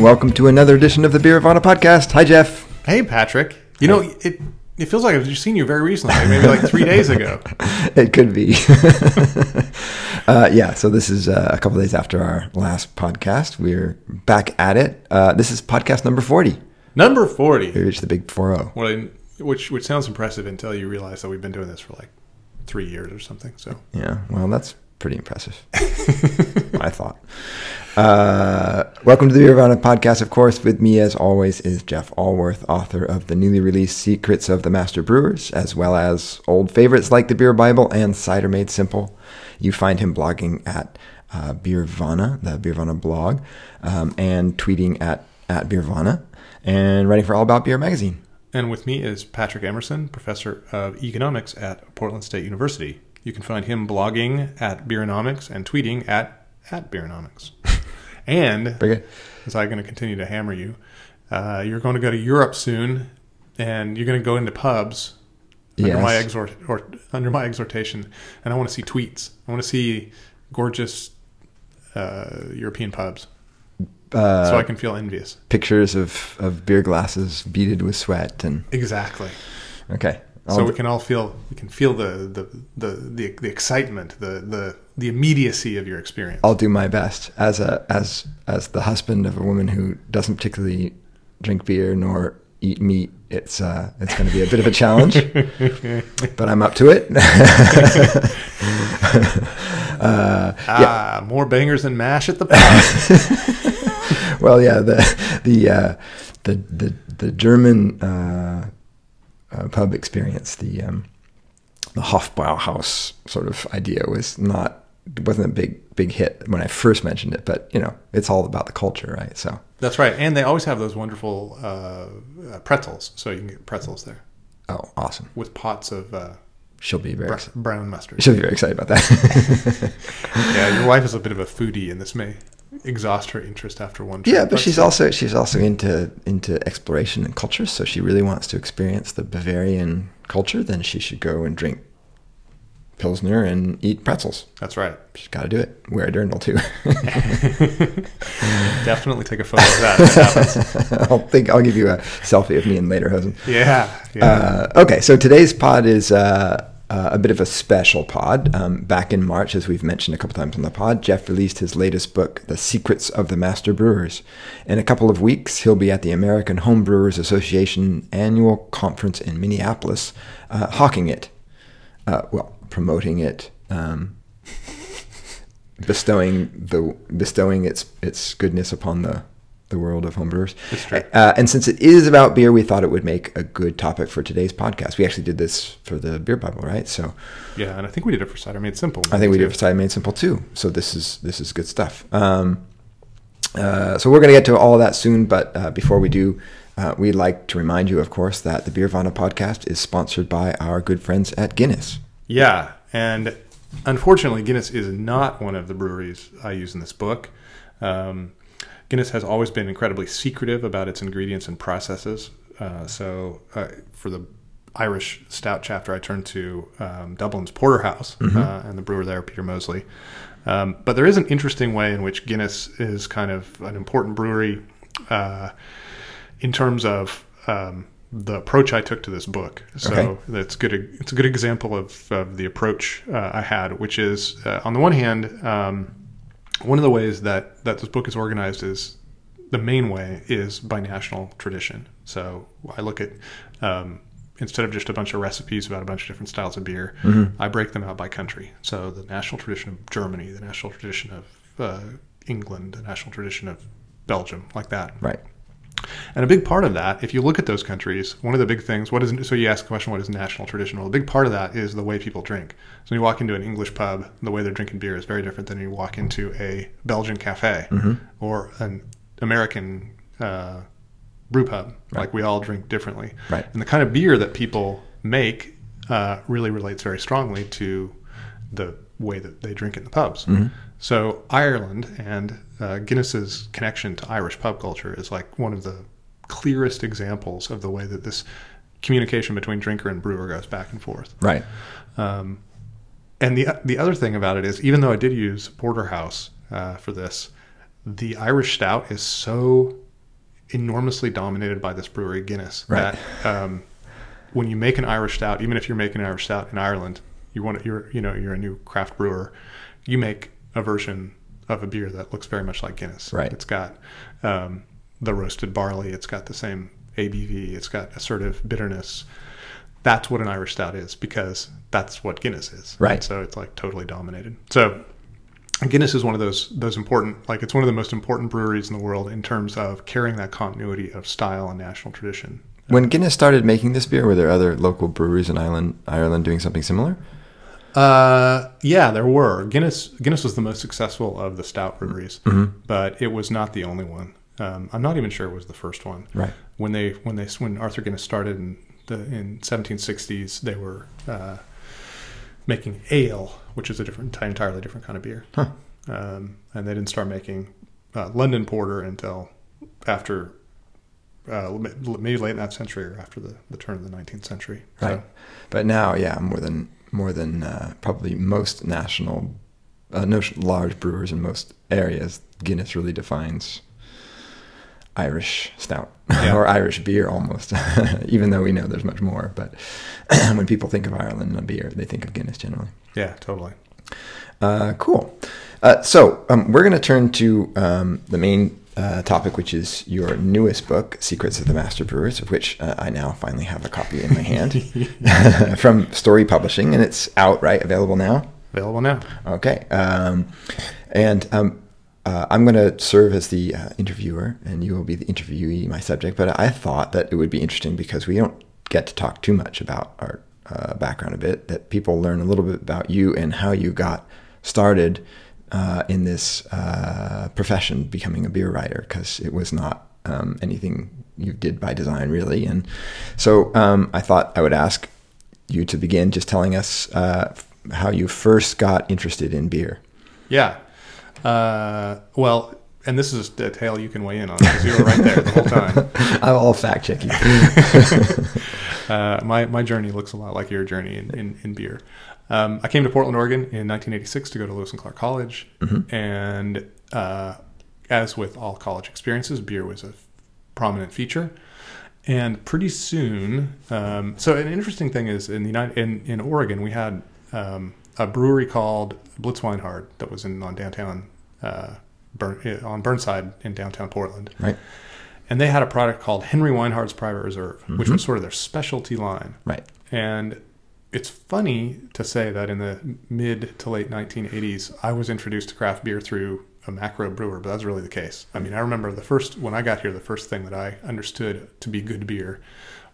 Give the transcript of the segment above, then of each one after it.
and welcome to another edition of the Beervana podcast. Hi, Jeff. Hey, Patrick. You know, it it feels like I've just seen you very recently, maybe like three days ago. It could be. uh, yeah, so this is uh, a couple days after our last podcast. We're back at it. Uh, this is podcast number 40. Number 40. We reached the big 4 What I, which, which sounds impressive until you realize that we've been doing this for like three years or something. So, Yeah, well, that's pretty impressive. I thought. Uh, welcome to the Beervana podcast. Of course, with me as always is Jeff Alworth, author of the newly released Secrets of the Master Brewers, as well as old favorites like the Beer Bible and Cider Made Simple. You find him blogging at uh, Beervana, the Beervana blog, um, and tweeting at at Beervana, and writing for All About Beer magazine. and with me is Patrick Emerson, professor of economics at Portland State University. You can find him blogging at Beeronomics and tweeting at at Beeronomics. and as I'm going to continue to hammer you, uh, you're going to go to Europe soon, and you're going to go into pubs under Yes. my exhort or under my exhortation, and I want to see tweets. I want to see gorgeous uh, European pubs, Uh, so I can feel envious. pictures of, of beer glasses beaded with sweat and Exactly. okay. So I'll- we can all feel we can feel the the the the, the excitement, the the the immediacy of your experience. I'll do my best as a as as the husband of a woman who doesn't particularly drink beer nor eat meat. It's uh it's going to be a bit of a challenge, but I'm up to it. uh, ah, more bangers than mash at the pub. well, yeah, the the uh, the the the German uh, pub experience, the um, the Hofbräuhaus sort of idea was not wasn't a big big hit when I first mentioned it, but you know, it's all about the culture, right? So That's right, and they always have those wonderful uh, uh, pretzels. So you can get pretzels there oh, awesome. with pots of uh, She'll be very br- brown mustard. She'll be very excited about that. yeah, your wife is a bit of a foodie, and this may exhaust her interest after one. yeah, trip, but she's also she's also into into exploration and culture, so she really wants to experience the Bavarian culture. Then she should go and drink pilsner and eat pretzels. That's right. She's got to do it. Wear a dirndl too. Definitely take a photo of that. it. I'll think I'll give you a selfie of me in lederhosen. Yeah, yeah. Uh, okay, so today's pod is uh, uh, a bit of a special pod. Um, back in March, as we've mentioned a couple times on the pod, Jeff released his latest book, The Secrets of the Master Brewers. In a couple of weeks, he'll be at the American Home Brewers Association annual conference in Minneapolis, uh, hawking it. Uh, well, promoting it. Um, bestowing the bestowing its its goodness upon the the world of homebrewers. That's true. Uh, and since it is about beer, we thought it would make a good topic for today's podcast. We actually did this for the beer Bible, right? So yeah, and I think we did it for cider made simple. I think we too. did it for Cider Made Simple too. So this is this is good stuff. Um, uh, so we're going to get to all of that soon, but uh, before we do, uh, we'd like to remind you, of course, that the Beervana podcast is sponsored by our good friends at Guinness. Yeah, and unfortunately, Guinness is not one of the breweries I use in this book. Um, Guinness has always been incredibly secretive about its ingredients and processes. Uh, so, uh, for the Irish stout chapter, I turned to um, Dublin's Porterhouse uh, and the brewer there, Peter Mosley. Um, but there is an interesting way in which Guinness is kind of an important brewery uh, in terms of um, the approach I took to this book. So Okay. that's good. It's a good example of, of the approach uh, I had, which is uh, on the one hand, um, one of the ways that that this book is organized is the main way is by national tradition. So I look at um, instead of just a bunch of recipes about a bunch of different styles of beer, I break them out by country. So the national tradition of Germany, the national tradition of uh, England, the national tradition of Belgium, like that. Right. And a big part of that, if you look at those countries, one of the big things, what is so you ask the question, what is national tradition? Well, a big part of that is the way people drink. So when you walk into an English pub, the way they're drinking beer is very different than you walk into a Belgian cafe or an American uh, brew pub. Like we all drink differently. Right. And the kind of beer that people make uh, really relates very strongly to the way that they drink in the pubs. So Ireland and uh, Guinness's connection to Irish pub culture is like one of the clearest examples of the way that this communication between drinker and brewer goes back and forth. Right. Um, and the the other thing about it is, even though I did use Porterhouse uh, for this, the Irish Stout is so enormously dominated by this brewery Guinness. Right. That um, when you make an Irish stout, even if you're making an Irish stout in Ireland, you want you're you know you're a new craft brewer, you make a version of a beer that looks very much like Guinness. Right. It's got um, the roasted barley. It's got the same ABV. It's got assertive bitterness. That's what an Irish stout is because that's what Guinness is. Right. And so it's like totally dominated. So Guinness is one of those those important like it's one of the most important breweries in the world in terms of carrying that continuity of style and national tradition. When Guinness started making this beer, were there other local breweries in Ireland, Ireland doing something similar? Uh, yeah, there were Guinness. Guinness was the most successful of the stout breweries, Mm-hmm. but it was not the only one. Um, I'm not even sure it was the first one. Right. When they when they when Arthur Guinness started in the in 1760s, they were uh, making ale, which is a different entirely different kind of beer. Huh. Um, and they didn't start making uh, London Porter until after uh, maybe late in that century or after the, the turn of the 19th century. Right. But now, yeah, more than more than uh, probably most national, uh, no large brewers in most areas, Guinness really defines Irish stout Yeah. or Irish beer almost. Even though we know there's much more, but when people think of Ireland and a beer, they think of Guinness generally. yeah, totally. Uh, cool. Uh, so um, we're going to turn to um, the main uh, topic, which is your newest book, Secrets of the Master Brewers, of which uh, I now finally have a copy in my hand from Storey Publishing, and it's out, right? Available now? Available now. Okay. Um, and um, uh, I'm going to serve as the uh, interviewer, and you will be the interviewee, my subject. But I thought that it would be interesting because we don't get to talk too much about our uh, background a bit, that people learn a little bit about you and how you got started uh, in this uh, profession, becoming a beer writer, because it was not um, anything you did by design, really. And so um, I thought I would ask you to begin just telling us uh, how you first got interested in beer. Yeah. Uh, well, and this is a tale you can weigh in on because you were right there the whole time. I'm all fact checking. Uh, my my journey looks a lot like your journey in in, in beer. Um, I came to Portland, Oregon, in 1986 to go to Lewis and Clark College, and uh, as with all college experiences, beer was a prominent feature. And pretty soon, um, so an interesting thing is in the United in, in Oregon, we had um, a brewery called Blitz Weinhard that was in on downtown uh, Burn, on Burnside in downtown Portland right, and they had a product called Henry Weinhard's Private Reserve, which Mm-hmm. was sort of their specialty line. right, And it's funny to say that in the mid to late 1980s, I was introduced to craft beer through a macro brewer, but that's really the case. I mean, I remember the first when I got here, the first thing that I understood to be good beer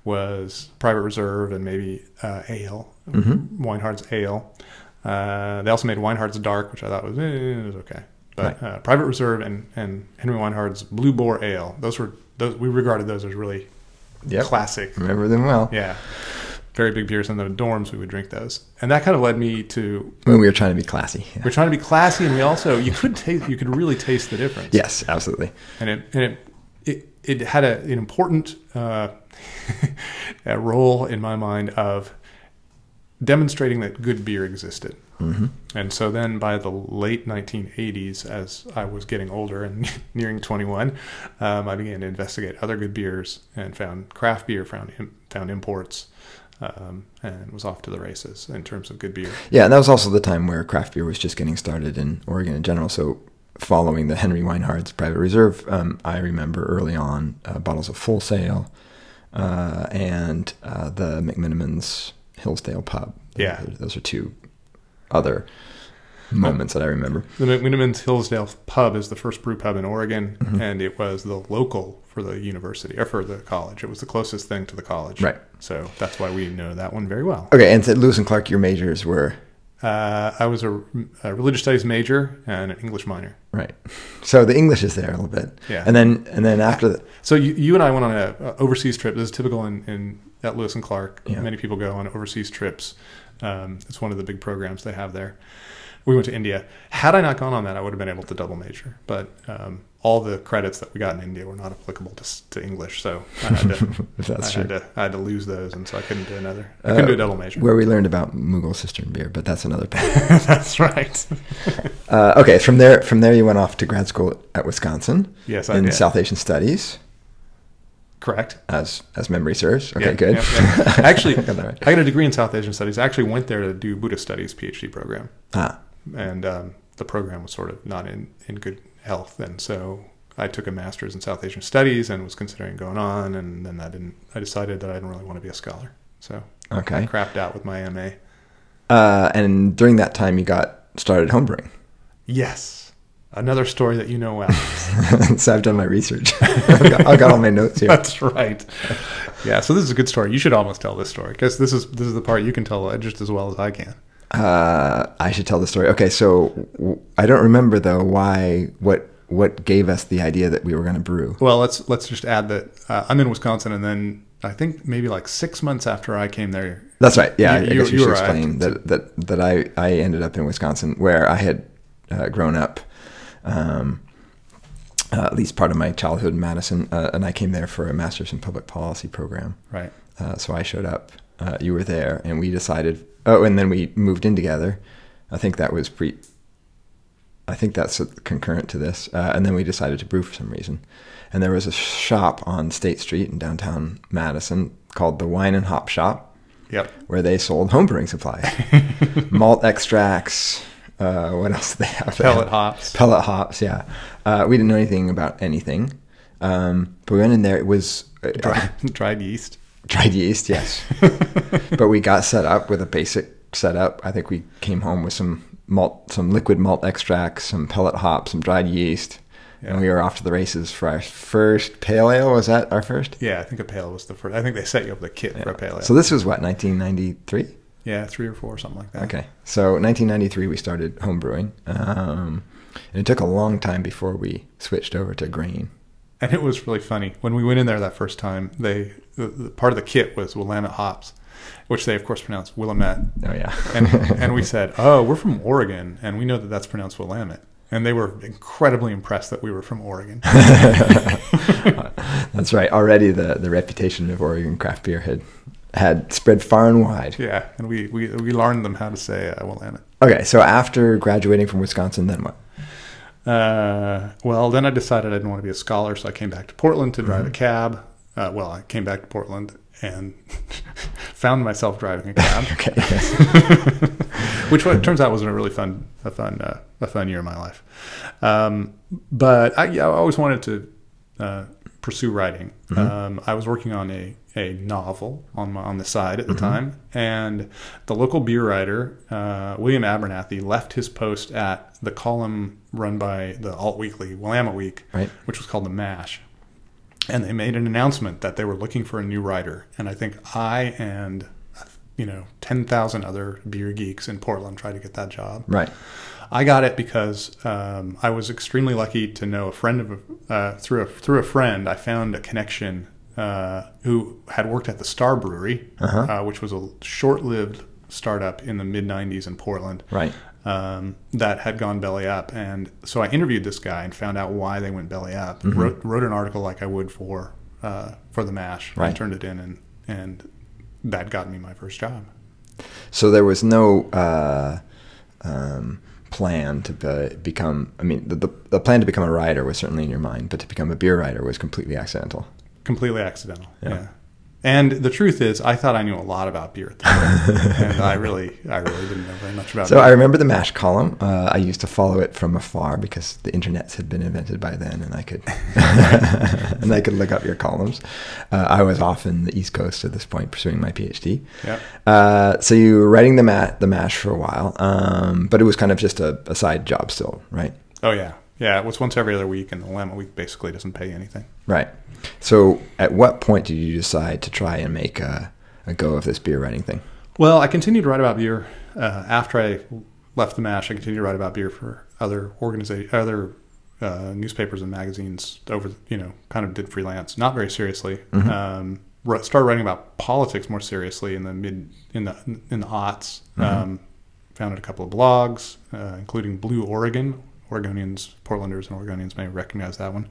was Private Reserve and maybe uh, ale, Weinhard's Ale. Uh, they also made Weinhard's Dark, which I thought was, eh, it was okay. But uh, Private Reserve and, and Henry Weinhard's Blue Boar Ale, those were those we regarded those as really Yep. classic remember them well. yeah. Very big beers in the dorms, we would drink those. And that kind of led me to When we were trying to be classy. Yeah. we're trying to be classy and we also you could taste you could really taste the difference. Yes, absolutely. And it and it it, it had a, an important uh, role in my mind of demonstrating that good beer existed. hmm And so then by the late 1980s, as I was getting older and nearing 21, um, I began to investigate other good beers and found craft beer, found found imports, um, and was off to the races in terms of good beer. Yeah, and that was also the time where craft beer was just getting started in Oregon in general. So, following the Henry Weinhard's Private Reserve, um, I remember early on uh, bottles of Full Sail uh, and uh, the McMenamins Hillsdale Pub. Yeah. those, those are two other moments that I remember. The McMenamins Hillsdale Pub is the first brew pub in Oregon, Mm-hmm. and it was the local for the university or for the college. It was the closest thing to the college, Right. So that's why we know that one very well. Okay, and at Lewis and Clark, your majors were Uh, I was a, a religious studies major and an English minor. right. So the English is there a little bit. Yeah. And then and then after the, So you, you and I went on a, a overseas trip. This is typical in, in at Lewis and Clark. Yeah. Many people go on overseas trips. Um, it's one of the big programs they have there. We went to India. Had I not gone on that, I would have been able to double major. But um, all the credits that we got in India were not applicable to, to English, so I had to. that's I true. had to. I had to lose those, and so I couldn't do another. I couldn't Uh, do a double major. Where we learned about Mughal cistern beer, but that's another. That's right. Uh, okay, from there, from there you went off to grad school at Wisconsin yes, I in did. South Asian Studies. Correct. as as memory serves. Okay, Yeah, good. yeah, yeah. Actually, right. I got a degree in South Asian Studies. I actually went there to do Buddhist Studies PhD program, ah, and um, the program was sort of not in, in good health, and so I took a master's in South Asian Studies and was considering going on, and then I didn't. I decided that I didn't really want to be a scholar, so I okay. crapped out with my MA. Uh, and during that time, you got started homebrewing. Yes, another story that you know well. so I've done my research. I've, got, I've got all my notes here. That's right. Yeah, so this is a good story. You should almost tell this story because this is this is the part you can tell just as well as I can. Uh, I should tell the story. Okay, so w- I don't remember though why what what gave us the idea that we were going to brew. Well, let's let's just add that uh, I'm in Wisconsin, and then I think maybe like six months after I came there. That's right. Yeah, You- I you- guess we you should explain that that that I I ended up in Wisconsin where I had uh, grown up. Um, uh, at least part of my childhood in Madison, uh, and I came there for a master's in public policy program. Right. Uh, so I showed up. Uh, you were there, and we decided. Oh, and then we moved in together. I think that was pre. I think that's concurrent to this. Uh, and then we decided to brew for some reason. And there was a shop on State Street in downtown Madison called the Wine and Hop Shop, Yep. where they sold homebrewing supplies, malt extracts. Uh, what else did they have? Pellet hops. Pellet hops. Yeah. Uh, we didn't know anything about anything. Um, but we went in there. It was uh, Dry, dried yeast. Dried yeast, yes. but we got set up with a basic setup. I think we came home with some malt, some liquid malt extract, some pellet hops, some dried yeast, Yeah. and we were off to the races for our first pale ale. Was that our first? Yeah, I think a pale was the first. I think they set you up with a kit for a pale ale. So this was what 1993. yeah, three or four, something like that. Okay, so 1993 we started homebrewing, um, and it took a long time before we switched over to grain. And it was really funny when we went in there that first time. They the, the part of the kit was Willamette hops, which they of course pronounce Willamette. Oh yeah, And and we said, "Oh, we're from Oregon, and we know that that's pronounced Willamette." And they were incredibly impressed that we were from Oregon. that's right. Already the the reputation of Oregon craft beer had had spread far and wide. yeah, and we we, we learned them how to say uh, Willamette. Okay, so after graduating from Wisconsin, then what? Uh, well, then I decided I didn't want to be a scholar, so I came back to Portland to drive a cab. Uh, well, I came back to Portland and found myself driving a cab, which what turns out was a really fun, a fun, uh, a fun year of my life. Um, but I, yeah, I always wanted to uh, pursue writing. Um, I was working on a, a novel on my, on the side at the time, and the local beer writer uh, William Abernathy left his post at the column run by the alt weekly Willamette Week, Right. which was called the Mash, and they made an announcement that they were looking for a new writer, and I think I and you know ten thousand other beer geeks in Portland tried to get that job. right. I got it because um, I was extremely lucky to know a friend of uh, through a through a friend. I found a connection uh, who had worked at the Star Brewery, Uh-huh. uh, which was a short-lived startup in the mid '90s in Portland. Right. Um, that had gone belly up, and so I interviewed this guy and found out why they went belly up. Mm-hmm. wrote wrote an article like I would for uh, for the Mash. Right. And turned it in, and and that got me my first job. So there was no uh, um, plan to be, become. I mean, the, the the plan to become a writer was certainly in your mind, but to become a beer writer was completely accidental. completely accidental. Yeah. Yeah. And the truth is, I thought I knew a lot about beer at the time, and I really, I really didn't know very much about. Beer. So beer. I remember the Mash column. Uh, I used to follow it from afar because the internets had been invented by then, and I could and I could look up your columns. Uh, I was off in the East Coast at this point, pursuing my PhD. Yep. Uh, so you were writing the ma- the Mash for a while, um, but it was kind of just a, a side job still, right? Oh yeah, yeah. It was once every other week, and the Willamette Week basically doesn't pay anything. Right. So at what point did you decide to try and make a, a go of this beer writing thing? Well, I continued to write about beer uh, after I left the Mash. I continued to write about beer for other organiza- other uh, newspapers and magazines. Over, you know, kind of did freelance, not very seriously. Um, wrote, started writing about politics more seriously in the mid in the in the aughts. Um, founded a couple of blogs, uh, including Blue Oregon. Oregonians, Portlanders, and Oregonians may recognize that one.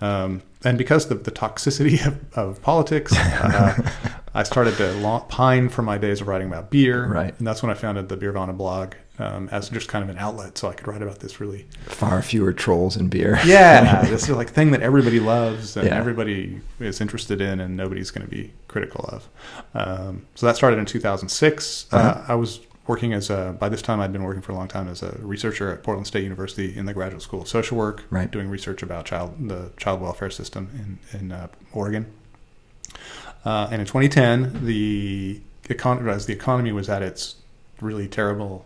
Um, and because of the toxicity of, of politics, uh, I started to pine for my days of writing about beer. Right. And that's when I founded the Beervana blog um, as just kind of an outlet so I could write about this really Far fewer trolls in beer. yeah, this is like thing that everybody loves and Yeah. everybody is interested in, and nobody's going to be critical of. Um, so that started in 2006. uh Uh-huh. I was working as a, by this time I'd been working for a long time as a researcher at Portland State University in the Graduate School of Social Work, Right. doing research about child the child welfare system in in uh, Oregon. Uh, and in 2010, the econ- as the economy was at its really terrible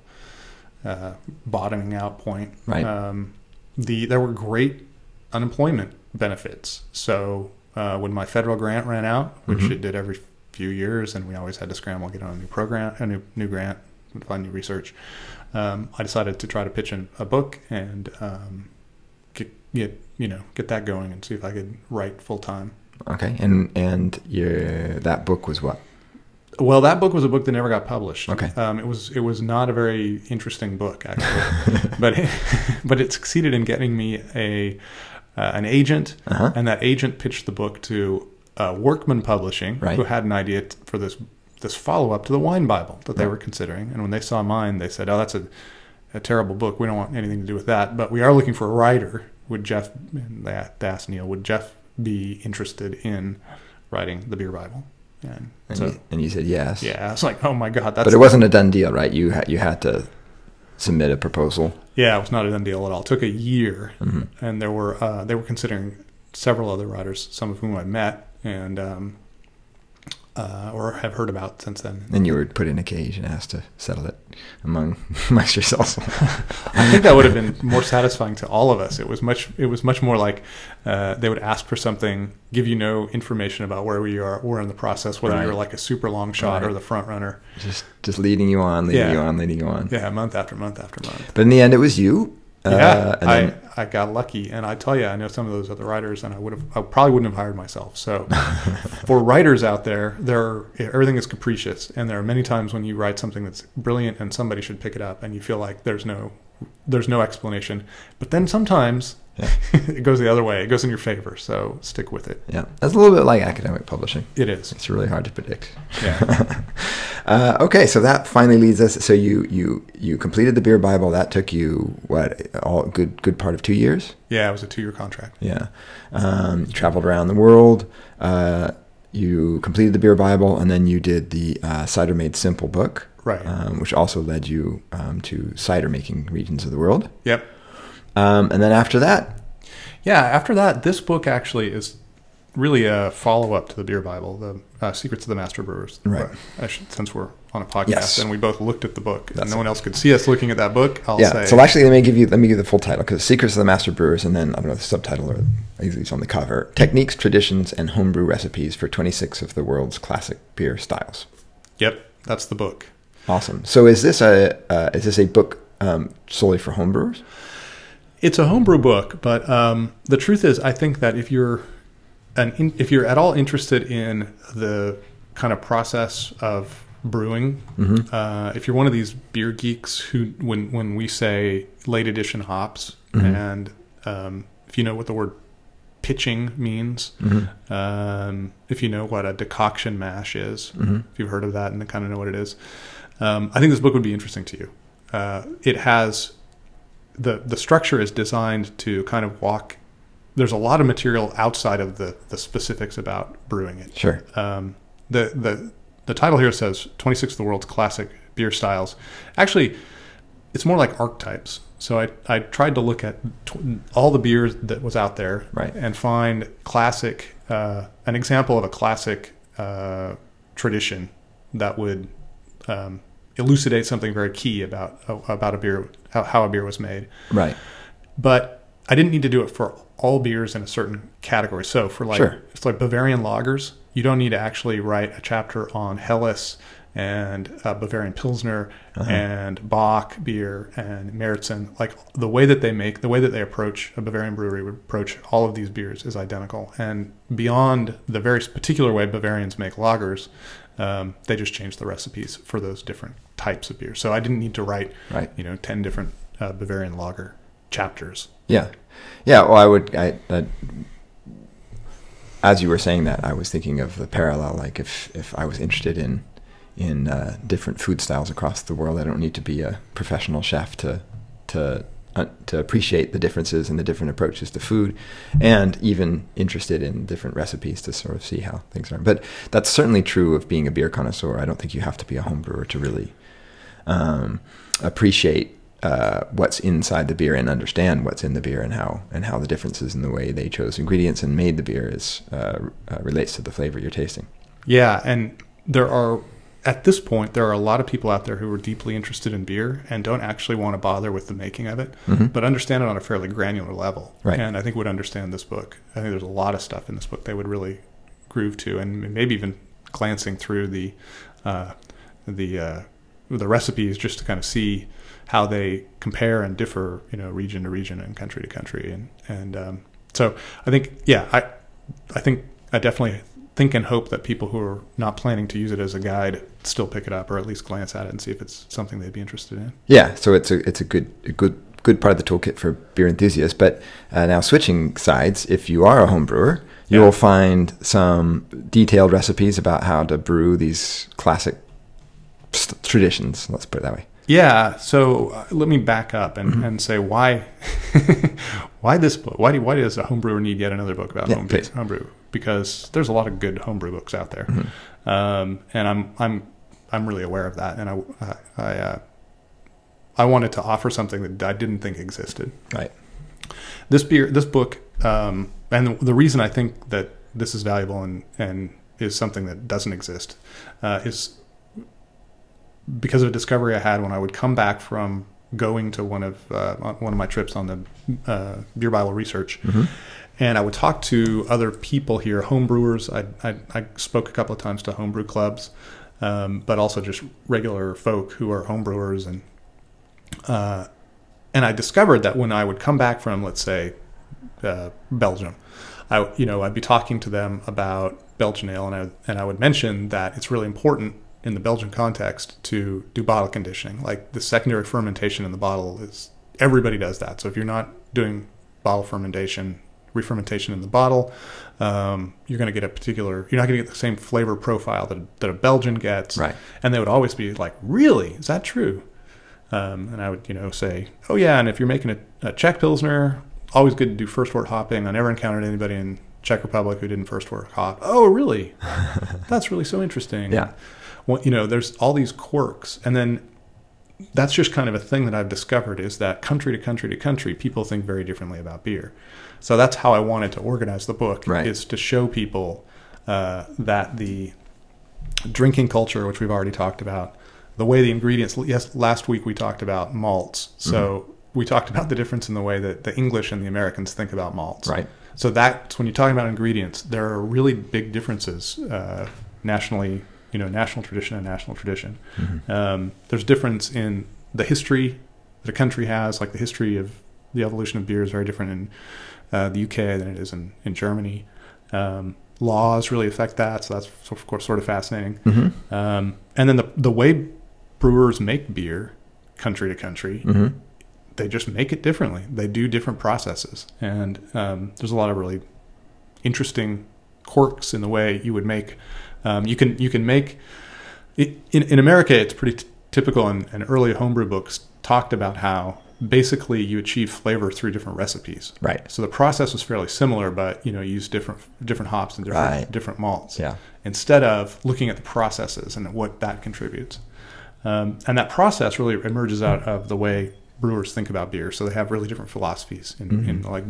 uh, bottoming out point, Right. um, the there were great unemployment benefits. So uh, when my federal grant ran out, which Mhm. it did every few years, and we always had to scramble get on a new program, a new new grant, find new research, um, I decided to try to pitch in a book and um, get, get you know get that going and see if I could write full time. Okay. And and your that book was what? Well, that book was a book that never got published. Okay. um, it was it was not a very interesting book actually, but it, but it succeeded in getting me a uh, an agent, Uh-huh. and that agent pitched the book to uh, Workman Publishing, Right. who had an idea t- for this this follow up to the Wine Bible that they Right. were considering. And when they saw mine, they said, "Oh, that's a a terrible book. We don't want anything to do with that. But we are looking for a writer. Would Jeff?" And they asked Neil, "Would Jeff be interested in writing the Beer Bible?" And, And, so, you, and you said yes. yeah, I was like, "Oh my god, that's." but it wasn't a done deal, right? You had you had to submit a proposal. Yeah, it was not a done deal at all. It took a year, Mhm. and there were uh, they were considering several other writers, some of whom I met and um, uh, or have heard about since then. And you were put in a cage and asked to settle it among amongst yourselves. I think that would have been more satisfying to all of us. It was much. It was much more like uh, they would ask for something, give you no information about where we are, were in the process, whether Right. you're like a super long shot Right. or the front runner. just just leading you on, leading Yeah. you on, leading you on. Yeah, month after month after month. But in the end, it was you. Uh, yeah, and I, then, I got lucky, and I tell you, I know some of those other writers, and I would have, I probably wouldn't have hired myself. So, for writers out there, there everything is capricious, and there are many times when you write something that's brilliant, and somebody should pick it up, and you feel like there's no, there's no explanation. But then sometimes Yeah. it goes the other way; it goes in your favor. So stick with it. yeah, that's a little bit like academic publishing. It is. It's really hard to predict. Yeah. uh, okay, so that finally leads us. So you you you completed the Beer Bible. That took you what all good good part of two years. Yeah, it was a two-year contract. Yeah, um, you traveled around the world. Uh, you completed the Beer Bible, and then you did the uh, Cider Made Simple book, Right. um, which also led you um, to cider making regions of the world. Yep. Um, and then after that, Yeah, after that, this book actually is really a follow up to the Beer Bible, the uh, Secrets of the Master Brewers. Right. I should, since we're on a podcast Yes. and we both looked at the book, and That's no one else could see us looking at that book, I'll yeah. say. So actually, let me give you let me give you the full title because Secrets of the Master Brewers, and then I don't know the subtitle or think it's on the cover: Techniques, Traditions, and Homebrew Recipes for 26 of the world's classic beer styles. yep, that's the book. Awesome. So is this a uh, is this a book um, solely for homebrewers? It's a homebrew book, but um, the truth is, I think that if you're an in, if you're at all interested in the kind of process of brewing, Mhm. uh, if you're one of these beer geeks who, when when we say late addition hops, Mhm. and um, if you know what the word pitching means, Mm-hmm. um, if you know what a decoction mash is, Mhm. if you've heard of that and kind of know what it is, um, I think this book would be interesting to you. Uh, it has the the structure is designed to kind of walk. There's a lot of material outside of the the specifics about brewing it. Sure. Um, the the the title here says 26 of the world's classic beer styles. Actually, it's more like archetypes. So I I tried to look at tw- all the beers that was out there Right. and find classic uh, an example of a classic uh, tradition that would um, elucidate something very key about about a beer how, how a beer was made Right. but I didn't need to do it for all beers in a certain category. So for like Sure. it's like Bavarian lagers, you don't need to actually write a chapter on Helles and uh, Bavarian Pilsner Uh-huh. and Bock beer and Märzen. Like the way that they make, the way that they approach a Bavarian brewery would approach all of these beers is identical. And beyond the very particular way Bavarians make lagers, um, they just change the recipes for those different types of beer. So I didn't need to write, Right. you know, ten different uh, Bavarian lager chapters. Yeah. Yeah. Well, I would. I. I as you were saying that, I was thinking of the parallel. Like if if I was interested in in uh, different food styles across the world, I don't need to be a professional chef to to uh, to appreciate the differences and the different approaches to food, and even interested in different recipes to sort of see how things are. But that's certainly true of being a beer connoisseur. I don't think you have to be a home brewer to really um, appreciate uh, what's inside the beer and understand what's in the beer and how and how the differences in the way they chose ingredients and made the beer is uh, uh, relates to the flavor you're tasting. Yeah, and there are at this point there are a lot of people out there who are deeply interested in beer and don't actually want to bother with the making of it, mm-hmm. but understand it on a fairly granular level. Right. And I think would understand this book. I think there's a lot of stuff in this book they would really groove to, and maybe even glancing through the uh, the uh, the recipes just to kind of see how they compare and differ, you know, region to region and country to country, and and um, so I think, yeah, I I think I definitely think and hope that people who are not planning to use it as a guide still pick it up or at least glance at it and see if it's something they'd be interested in. Yeah, so it's a it's a good a good good part of the toolkit for beer enthusiasts. But uh, now switching sides, if you are a home brewer, you Yeah. will find some detailed recipes about how to brew these classic traditions. Let's put it that way. Yeah, so uh, let me back up and, Mm-hmm. and say why why this book? Why do why does a homebrewer need yet another book about Yeah, home homebrew? Because there's a lot of good homebrew books out there, Mm-hmm. um, and I'm I'm I'm really aware of that, and I I I, uh, I wanted to offer something that I didn't think existed. Right. This beer, this book, um, and the, the reason I think that this is valuable and and is something that doesn't exist uh, is because of a discovery I had when I would come back from going to one of uh, one of my trips on the uh, beer Bible research, and I would talk to other people here, homebrewers. I, I, I spoke a couple of times to homebrew clubs, um, but also just regular folk who are homebrewers, and uh, and I discovered that when I would come back from, let's say, uh, Belgium, I you know I'd be talking to them about Belgian ale, and I and I would mention that it's really important in the Belgian context to do bottle conditioning. Like the secondary fermentation in the bottle is everybody does that. So if you're not doing bottle fermentation, re-fermentation in the bottle, um, you're going to get a particular. You're not going to get the same flavor profile that that a Belgian gets. Right. And they would always be like, "Really? Is that true?" Um, and I would, you know, say, "Oh yeah." And if you're making a, a Czech pilsner, always good to do first wort hopping. I never encountered anybody in Czech Republic who didn't first wort hop. Oh, really? That's really so interesting. Yeah. Well, you know, there's all these quirks, and then that's just kind of a thing that I've discovered is that country to country to country, people think very differently about beer. So that's how I wanted to organize the book Right. is to show people uh, that the drinking culture, which we've already talked about, the way the ingredients. Yes, last week we talked about malts. So we talked about the difference in the way that the English and the Americans think about malts. Right. So that's when you're talking about ingredients, there are really big differences uh, nationally. You know, national tradition and national tradition. Um, there's a difference in the history that a country has, like the history of the evolution of beer is very different in uh, the UK than it is in in Germany. Um, laws really affect that, so that's of course sort of fascinating. Mm-hmm. Um, and then the the way brewers make beer, country to country, Mm-hmm. they just make it differently. They do different processes, and um, there's a lot of really interesting quirks in the way you would make. Um, you can you can make in in America. It's pretty t- typical, and, and early homebrew books talked about how basically you achieve flavor through different recipes. Right. So the process was fairly similar, but you know you use different different hops and different Right. different malts Yeah. instead of looking at the processes and what that contributes. Um, and that process really emerges out of the way brewers think about beer. So they have really different philosophies. In, Mhm. in like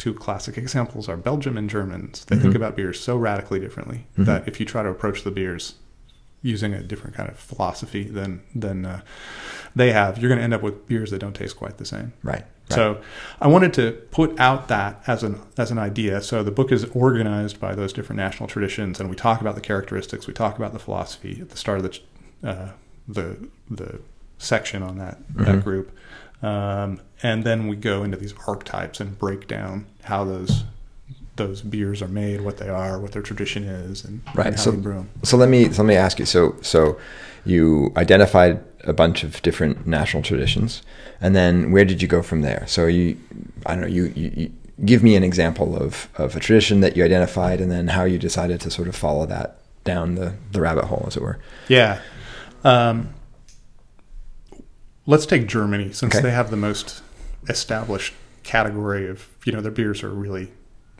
two classic examples are Belgium and Germans. They think Mhm. about beers so radically differently Mhm. that if you try to approach the beers using a different kind of philosophy than than uh, they have, you're going to end up with beers that don't taste quite the same. Right. right. So I wanted to put out that as an as an idea. So the book is organized by those different national traditions, and we talk about the characteristics. We talk about the philosophy at the start of the uh, the the section on that Mhm. that group, um, and then we go into these archetypes and break down how those those beers are made, what they are, what their tradition is, and, Right, and so- you brew 'em. So let me so let me ask you. So so you identified a bunch of different national traditions, and then where did you go from there? So you, I don't know, you you you- give me an example of, of a tradition that you identified and then how you decided to sort of follow that down the, the rabbit hole, as it were. Yeah. Um, let's take Germany, since Okay. they have the most established category of, you know, their beers are really,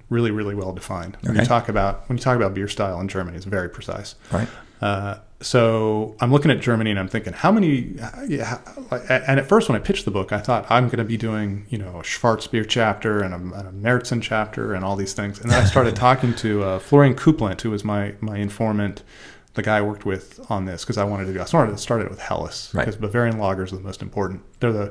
really, really well defined. When Okay. you talk about when you talk about beer style in Germany, it's very precise. Right. Uh, so I'm looking at Germany and I'm thinking, how many? Yeah, and at first when I pitched the book, I thought I'm going to be doing, you know, a Schwarzbier chapter and a, and a chapter and all these things. And then I started talking to uh, Florian Kuplent, who was my my informant, the guy I worked with on this because I wanted to do. I started started with Helles Right. because Bavarian lagers are the most important. They're the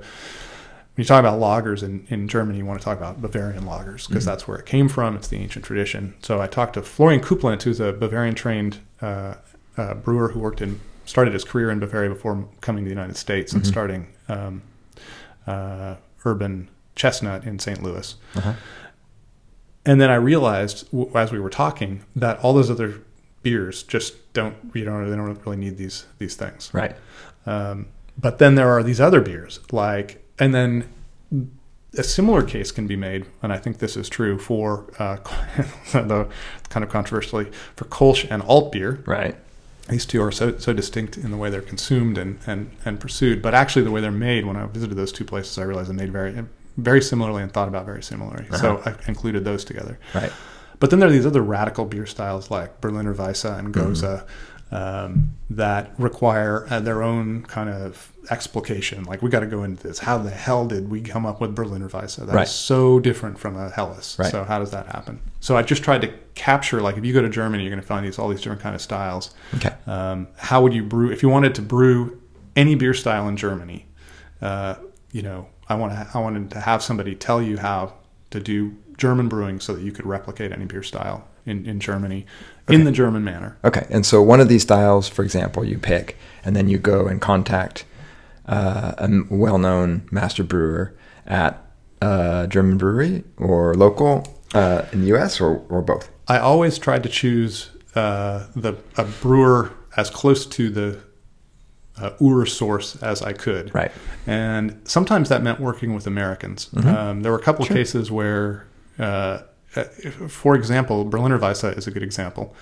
when you talk about lagers in, in Germany, you want to talk about Bavarian lagers because that's where it came from. It's the ancient tradition. So I talked to Florian Kuplent, who's a Bavarian trained uh, uh, brewer who worked in started his career in Bavaria before coming to the United States and starting um, uh, Urban Chestnut in St. Louis. Uh-huh. And then I realized w- as we were talking that all those other beers just don't you know they don't really need these these things. Right. Um, but then there are these other beers, like, and then a similar case can be made, and I think this is true for uh, the kind of controversially for Kolsch and alt beer. Right. These two are so so distinct in the way they're consumed and and and pursued, but actually the way they're made. When I visited those two places, I realized they're made very very similarly and thought about very similarly. So I included those together. Right. But then there are these other radical beer styles like Berliner Weisse and Gose um, that require uh, their own kind of explication. Like we got to go into this. How the hell did we come up with Berliner Weisse? That's Right. so different from a Helles. Right. So how does that happen? So I just tried to capture like if you go to Germany, you're going to find these all these different kind of styles. Okay. Um, how would you brew if you wanted to brew any beer style in Germany? Uh, you know, I want to I wanted to have somebody tell you how to do German brewing so that you could replicate any beer style in, in Germany in the German manner. Okay. And so one of these styles, for example, you pick, and then you go and contact uh, a m- well-known master brewer at a German brewery or local uh, in the U.S. or, or both. I always tried to choose uh, the a brewer as close to the uh, Ur source as I could. Right. And sometimes that meant working with Americans. Um, there were a couple of cases where, uh, uh, for example, Berliner Weisse is a good example.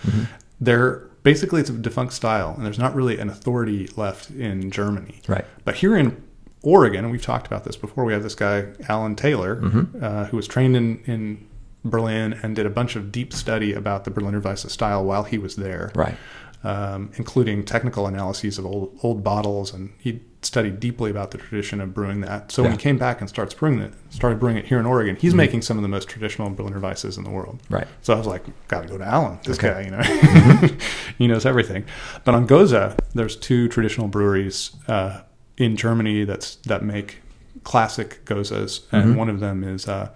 They're basically it's a defunct style, and there's not really an authority left in Germany. Right. But here in Oregon, and we've talked about this before, we have this guy Alan Taylor, uh, who was trained in in Berlin and did a bunch of deep study about the Berliner Weisse style while he was there Right. um, including technical analyses of old old bottles, and he studied deeply about the tradition of brewing that. So when he came back and starts brewing it, started brewing it here in Oregon, he's making some of the most traditional Berliner Weisses in the world. Right. So I was like, got to go to Alan. This Okay. guy, you know, he knows everything. But on Gose, there's two traditional breweries uh, in Germany that's that make classic Goses, and one of them is. Uh,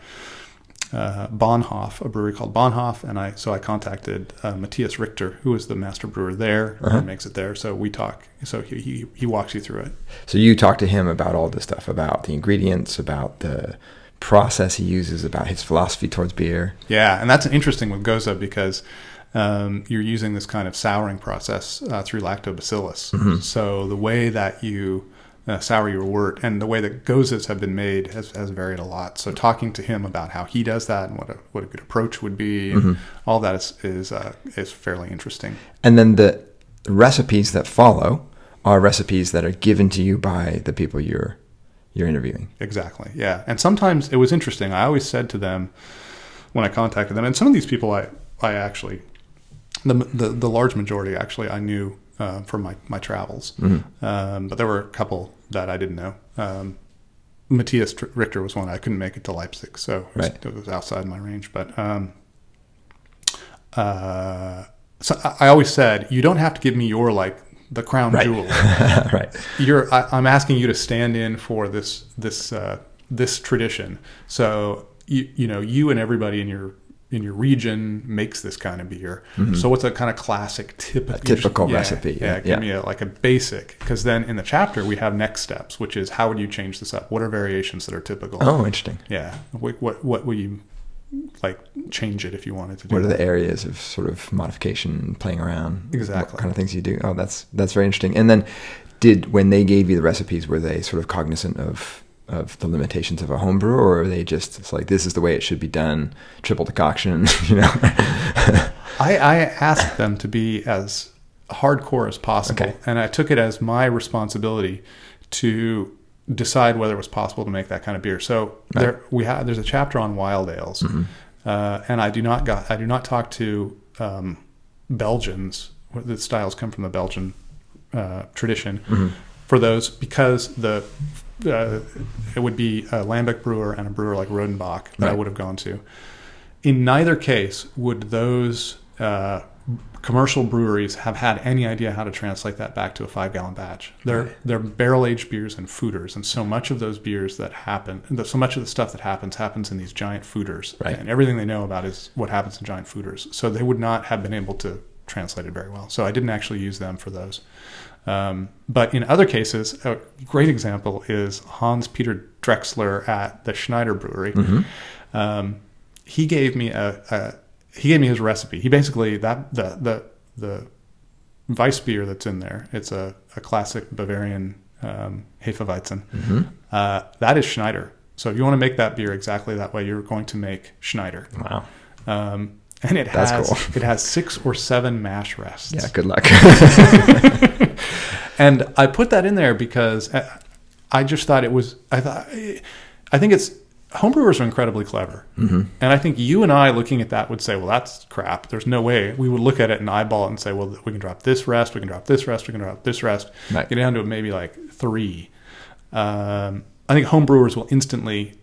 uh, Bahnhof, a brewery called Bahnhof, and I so I contacted uh, Matthias Richter, who is the master brewer there, and makes it there. So we talk. So he, he he walks you through it. So you talk to him about all this stuff, about the ingredients, about the process he uses, about his philosophy towards beer. Yeah, and that's interesting with Gose because um, you're using this kind of souring process uh, through lactobacillus. So the way that you uh, sour your wort and the way that Goses have been made has, has varied a lot. So talking to him about how he does that and what a, what a good approach would be, and all that is is, uh, is fairly interesting. And then the recipes that follow are recipes that are given to you by the people you're you're interviewing. Exactly. Yeah. And sometimes it was interesting. I always said to them when I contacted them, and some of these people I, I actually, the, the, the large majority actually I knew uh, from my, my travels. Um, but there were a couple that I didn't know. Um, Matthias Richter was one. I couldn't make it to Leipzig, so it was, Right. it was outside my range. But um, uh, so I, I always said, you don't have to give me your like the crown Right. jewel right. you're I, I'm asking you to stand in for this this uh, this tradition. So you you know you and everybody in your in your region makes this kind of beer. So what's a kind of classic typical Mm-hmm. typical recipe, Yeah, yeah, give me a, like a basic because then in the chapter we have next steps, which is how would you change this up? What are variations that are typical? Oh, interesting. Yeah, what what, what would you like change it if you wanted to do? What are that? the areas of sort of modification, playing around? Exactly. What kind of things you do? Oh, that's that's very interesting. And then, did when they gave you the recipes, were they sort of cognizant of of the limitations of a home brewer, or are they just it's like this is the way it should be done, triple decoction, you know? I, I asked them to be as hardcore as possible, Okay. and I took it as my responsibility to decide whether it was possible to make that kind of beer. So there we have there's a chapter on wild ales, uh, and I do not got I do not talk to um, Belgians. The styles come from the Belgian uh, tradition for those because the uh, it would be a Lambic brewer and a brewer like Rodenbach that I would have gone to. In neither case would those uh, commercial breweries have had any idea how to translate that back to a five gallon batch. They're Right. they're barrel aged beers and foeders, and so much of those beers that happen, so much of the stuff that happens happens in these giant foeders, Right. and everything they know about is what happens in giant foeders. So they would not have been able to translate it very well. So I didn't actually use them for those. Um, but in other cases, a great example is Hans Peter Drexler at the Schneider Brewery. Um, he gave me a, a he gave me his recipe. He basically that the the the Weiss beer that's in there. It's a, a classic Bavarian um, Hefeweizen. Uh, that is Schneider. So if you want to make that beer exactly that way, you're going to make Schneider. wow. Um, and it That's has cool. it has six or seven mash rests. Yeah. Good luck. And I put that in there because I- just thought it was. I thought I think it's homebrewers are incredibly clever, mm-hmm. and I think you and I looking at that would say, "Well, that's crap." There's no way we would look at it and eyeball it and say, "Well, we can drop this rest, we can drop this rest, we can drop this rest." Right. Get down to maybe like three. Um, I think homebrewers will instantly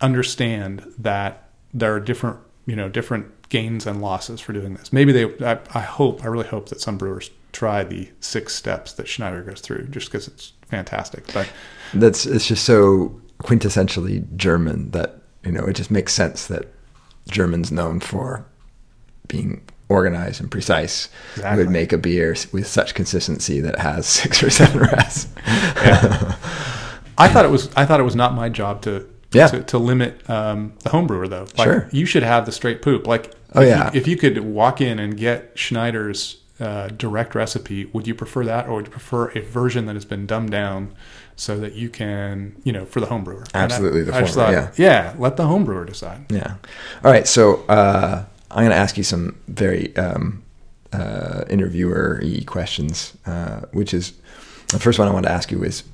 understand that there are different, you know, different gains and losses for doing this. Maybe they, I, I hope, I really hope that some brewers try the six steps that Schneider goes through, just because it's fantastic. But That's it's just so quintessentially German that you know it just makes sense that Germans known for being organized and precise Exactly. would make a beer with such consistency that it has six or seven rests. I thought it was, I thought it was not my job to. Yeah. To, to limit um, the homebrewer though, like Sure. you should have the straight poop. Like, Oh, if yeah. you, if you could walk in and get Schneider's uh, direct recipe, would you prefer that, or would you prefer a version that has been dumbed down so that you can, you know, for the homebrewer? I- Absolutely, the I just former, thought, yeah, let the homebrewer decide. Yeah. All right. So uh, I'm going to ask you some very um, uh, interviewer y questions, uh, which is the first one I want to ask you is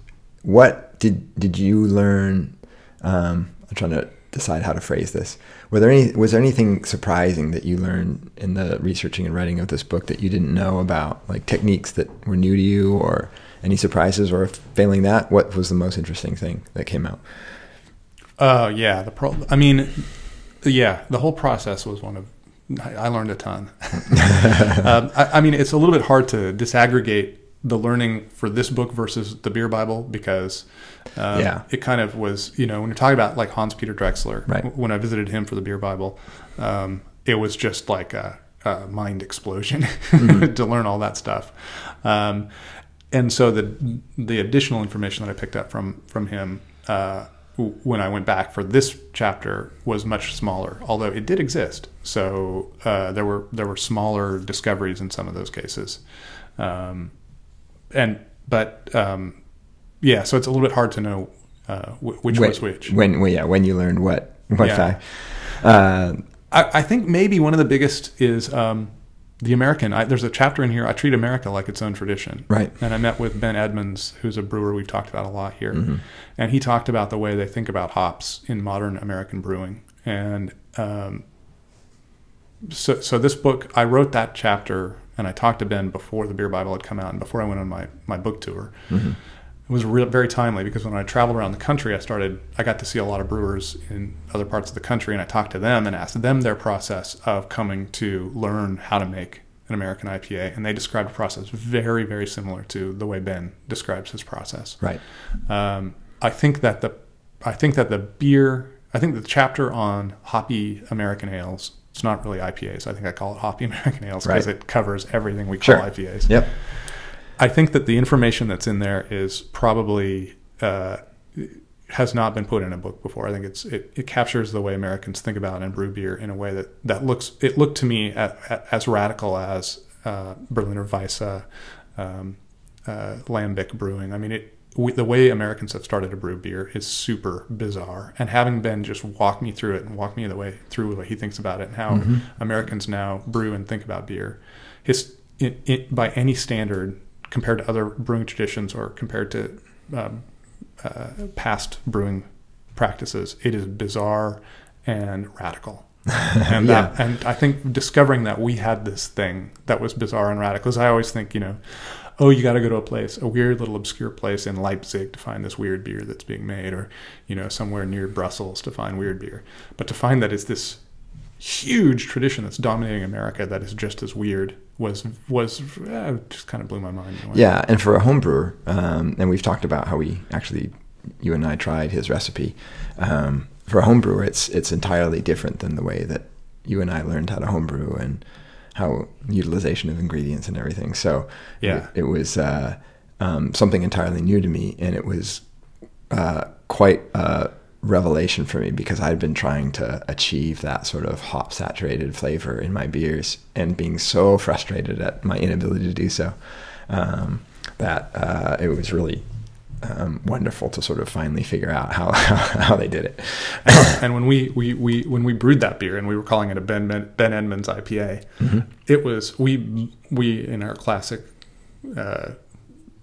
what did did you learn? Um, I'm trying to decide how to phrase this. Were there any was there anything surprising that you learned in the researching and writing of this book that you didn't know about, like techniques that were new to you, or any surprises, or failing that, what was the most interesting thing that came out? Oh yeah, the pro. I mean, yeah, the whole process was one of. I, I learned a ton. um, I, I mean, it's a little bit hard to disaggregate the learning for this book versus the Beer Bible because um, Yeah. it kind of was. You know, when you're talking about like Hans Peter Drexler, Right. when I visited him for the Beer Bible, um, it was just like a, a mind explosion to learn all that stuff. Um, and so the the additional information that I picked up from from him uh, when I went back for this chapter was much smaller, although it did exist. So uh, there were there were smaller discoveries in some of those cases, um, and but um, yeah, so it's a little bit hard to know uh, which when, was which. When, well, yeah, when you learned what what Yeah. Uh, I, I think maybe one of the biggest is um, the American. I, there's a chapter in here. I treat America like its own tradition. Right. And I met with Ben Edmunds, who's a brewer we've talked about a lot here, and he talked about the way they think about hops in modern American brewing. And um, so, so this book, I wrote that chapter, and I talked to Ben before the Beer Bible had come out, and before I went on my my book tour. It was real, very timely because when I traveled around the country, I started. I got to see a lot of brewers in other parts of the country, and I talked to them and asked them their process of coming to learn how to make an American IPA, and they described a process very, very similar to the way Ben describes his process. right. Um, I think that the, I think that the beer, I think the chapter on hoppy American ales. It's not really IPAs. I think I call it hoppy American ales because Right. it covers everything we call Sure. IPAs. Yep. I think that the information that's in there is probably uh, has not been put in a book before. I think it's it, it captures the way Americans think about and brew beer in a way that that looks it looked to me at, at, as radical as uh, Berliner Weisse, um, uh, Lambic brewing. I mean it we, the way Americans have started to brew beer is super bizarre. And having Ben just walk me through it and walk me the way through what he thinks about it and how Americans now brew and think about beer, his it, it, by any standard compared to other brewing traditions or compared to um, uh, past brewing practices, it is bizarre and radical. and that, and I think discovering that we had this thing that was bizarre and radical. Because I always think, you know, oh, you got to go to a place, a weird little obscure place in Leipzig to find this weird beer that's being made, or you know, somewhere near Brussels to find weird beer. But to find that it's this huge tradition that's dominating America that is just as weird was was uh, just kind of blew my mind. in. Yeah, and for a home brewer, um, and we've talked about how we actually, you and I tried his recipe. Um, for a home brewer, it's it's entirely different than the way that you and I learned how to homebrew and how utilization of ingredients and everything. So Yeah. it, it was uh, um, something entirely new to me, and it was uh, quite a revelation for me because I'd been trying to achieve that sort of hop saturated flavor in my beers and being so frustrated at my inability to do so um, that uh, it was really um, wonderful to sort of finally figure out how, how, they did it. and when we, we, we when we brewed that beer and we were calling it a Ben Ben Edmunds IPA, it was we we in our classic uh,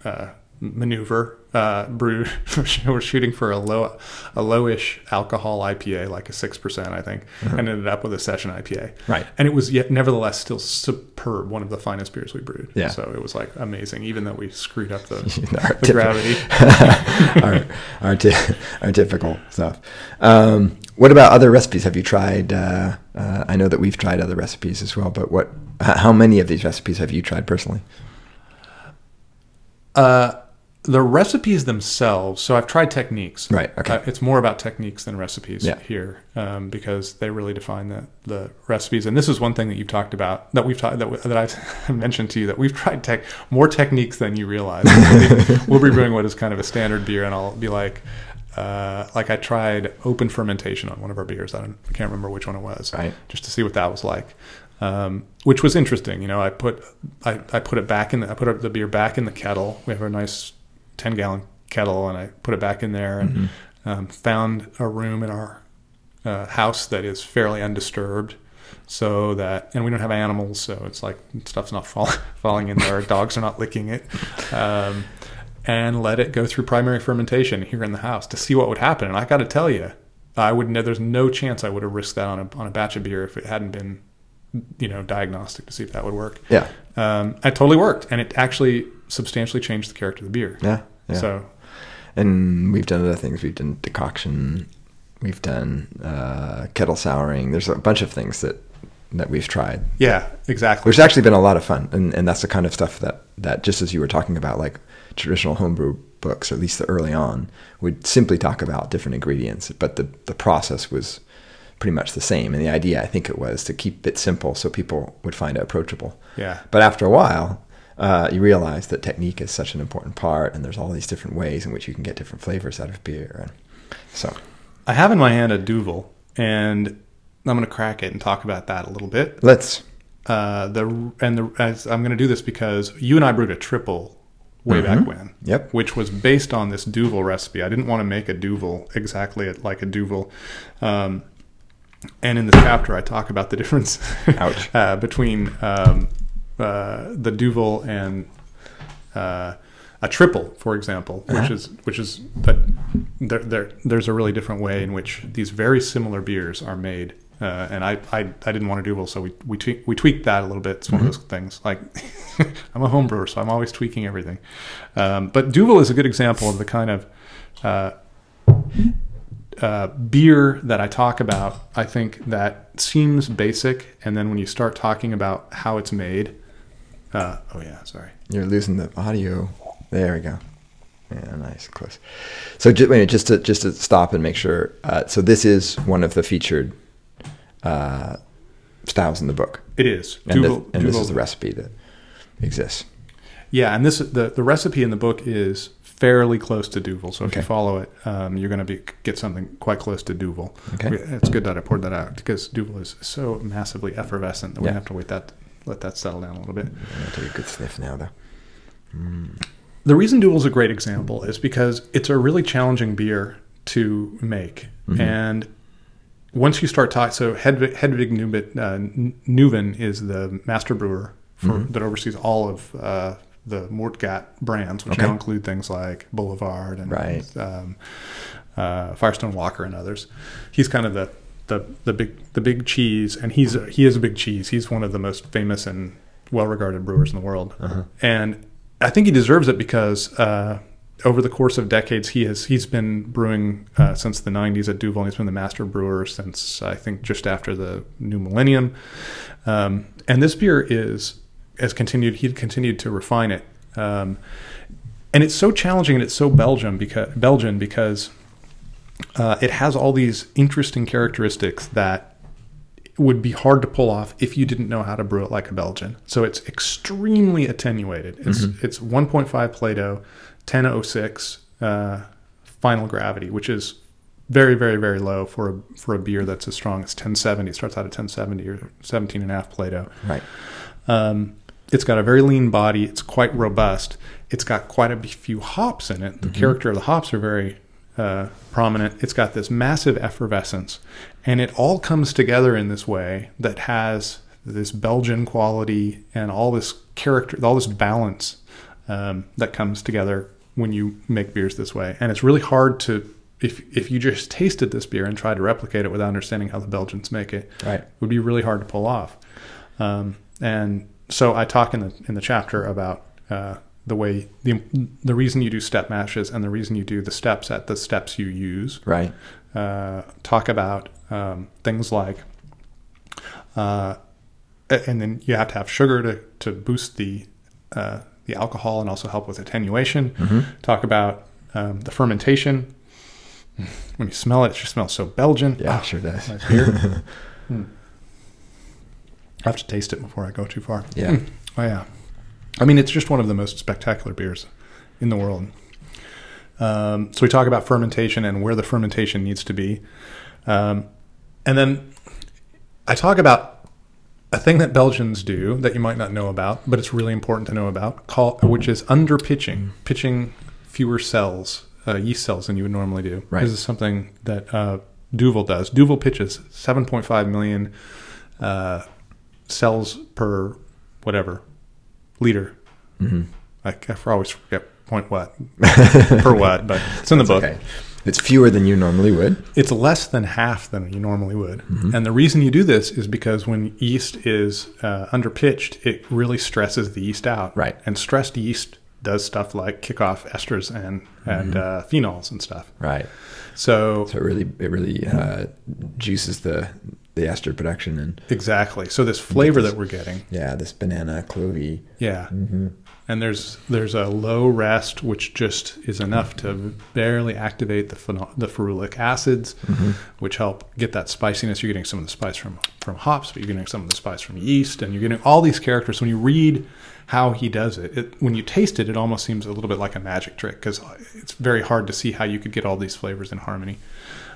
uh, maneuver uh, brewed. we're shooting for a low a lowish alcohol IPA, like a six percent, I think, and ended up with a session IPA. Right. and it was yet nevertheless still superb, one of the finest beers we brewed. Yeah. so it was like amazing, even though we screwed up the, the gravity. our, our, ty- our typical stuff. Um, what about other recipes? Have you tried? Uh, uh, I know that we've tried other recipes as well, but what? How many of these recipes have you tried personally? Uh, the recipes themselves. So I've tried techniques. Right, okay. Uh, it's more about techniques than recipes Yeah. here, um, because they really define the the recipes. And this is one thing that you've talked about that we've talked that, w- that I've mentioned to you that we've tried tech more techniques than you realize. we'll, be, we'll be brewing what is kind of a standard beer, and I'll be like. Uh, like I tried open fermentation on one of our beers. I, don't, I can't remember which one it was. Right. Just to see what that was like, um, which was interesting. You know, I put I, I put it back in the I put the beer back in the kettle. We have a nice ten gallon kettle, and I put it back in there and um, found a room in our uh, house that is fairly undisturbed. So that, and we don't have animals, so it's like stuff's not fall, falling in there. Dogs are not licking it, um, and let it go through primary fermentation here in the house to see what would happen. And I got to tell you, I would. know There's no chance I would have risked that on a on a batch of beer if it hadn't been, you know, diagnostic to see if that would work. Yeah, Um, it totally worked, and it actually substantially changed the character of the beer. yeah, yeah. So and we've done other things. We've done decoction. We've done uh, kettle souring. There's a bunch of things that that we've tried, yeah, exactly. which has actually been a lot of fun. And and that's the kind of stuff that that just as you were talking about, like traditional homebrew books, or at least the early on, would simply talk about different ingredients, but the the process was pretty much the same. And the idea, I think, it was to keep it simple so people would find it approachable. Yeah. But after a while, uh, you realize that technique is such an important part, and there's all these different ways in which you can get different flavors out of beer. And so, I have in my hand a Duvel, and I'm going to crack it and talk about that a little bit. let's. Uh, the and the as I'm going to do this because you and I brewed a triple way back when. Yep. Which was based on this Duvel recipe. I didn't want to make a Duvel exactly like a Duvel. Um, and in this chapter, I talk about the difference Ouch. uh, between um, uh, the Duvel and uh, a triple, for example, which Uh-huh. is which is but there, there there's a really different way in which these very similar beers are made. Uh, and I, I I didn't want a Duvel, so we we tweak, we tweaked that a little bit. It's one of those things. Like I'm a home brewer, so I'm always tweaking everything. Um, but Duvel is a good example of the kind of uh, uh, beer that I talk about, I think that seems basic, and then when you start talking about how it's made, uh, oh yeah, sorry, You're losing the audio. There we go. Yeah, nice, close. So just, wait, just to just to stop and make sure. Uh, so this is one of the featured uh, styles in the book, it is. and, Duvel- this, and this is the recipe that exists. Yeah, and this the the recipe in the book is fairly close to Duvel. So if you follow it, um, you're going to be get something quite close to Duvel. Okay. it's good that I poured that out because Duvel is so massively effervescent that we Yeah. have to wait that let that settle down a little bit. I'm gonna take a good sniff now, though. the reason Duvel's a great example is because it's a really challenging beer to make, and once you start talking, so Hedwig, Hedwig Nubit, uh, Neven is the master brewer for, that oversees all of uh, the Moortgat brands, which Okay. now include things like Boulevard and Right. um, uh, Firestone Walker and others. He's kind of the, the the big the big cheese, and he's a, he is a big cheese. He's one of the most famous and well regarded brewers in the world, and I think he deserves it because. Uh, over the course of decades, he has he's been brewing uh, since the '90s at Duvel. He's been the master brewer since I think just after the new millennium. Um, and this beer is has continued. He continued to refine it, um, and it's so challenging and it's so Belgium because Belgian because uh, it has all these interesting characteristics that would be hard to pull off if you didn't know how to brew it like a Belgian. So it's extremely attenuated. It's it's 1.5 Plato, 1006 uh, final gravity, which is very very very low for a for a beer that's as strong as 1070. It starts out at 1070 or 17 and a half Plato. Right. Um, it's got a very lean body. It's quite robust. It's got quite a few hops in it. The character of the hops are very uh, prominent. It's got this massive effervescence, and it all comes together in this way that has this Belgian quality and all this character, all this balance um, that comes together when you make beers this way. And it's really hard to if if you just tasted this beer and tried to replicate it without understanding how the Belgians make it, Right. it would be really hard to pull off. Um, and so I talk in the in the chapter about uh, the way the the reason you do step mashes and the reason you do the steps at the steps you use. Right. Uh, talk about um, things like, uh, and then you have to have sugar to to boost the uh, the alcohol and also help with attenuation. Talk about um, the fermentation. When you smell it, it just smells so Belgian. Yeah, Ah, sure does. nice beer. Hmm. I have to taste it before I go too far. Yeah. Hmm. Oh yeah. I mean, it's just one of the most spectacular beers in the world. Um, so we talk about fermentation and where the fermentation needs to be, um, and then I talk about a thing that Belgians do that you might not know about, but it's really important to know about, call, which is under pitching, pitching fewer cells, uh, yeast cells than you would normally do. Right. This is something that uh, Duvel does. Duvel pitches 7.5 million uh, cells per whatever liter. hmm I, I always forget point what per what, but it's in the book. Okay. It's fewer than you normally would. It's less than half than you normally would. Mm-hmm. And the reason you do this is because when yeast is uh, underpitched, it really stresses the yeast out. Right. And stressed yeast does stuff like kick off esters and, and uh, phenols and stuff. Right. So, So it really, it really uh, juices the the ester production and exactly. So this flavor this- that we're getting, yeah, this banana clovey. yeah. Mm-hmm. And there's there's a low rest which just is enough to barely activate the phenol, the ferulic acids, Mm-hmm. which help get that spiciness. You're getting some of the spice from from hops, but you're getting some of the spice from yeast, and you're getting all these characters. When you read how he does it, it when you taste it, it almost seems a little bit like a magic trick because it's very hard to see how you could get all these flavors in harmony.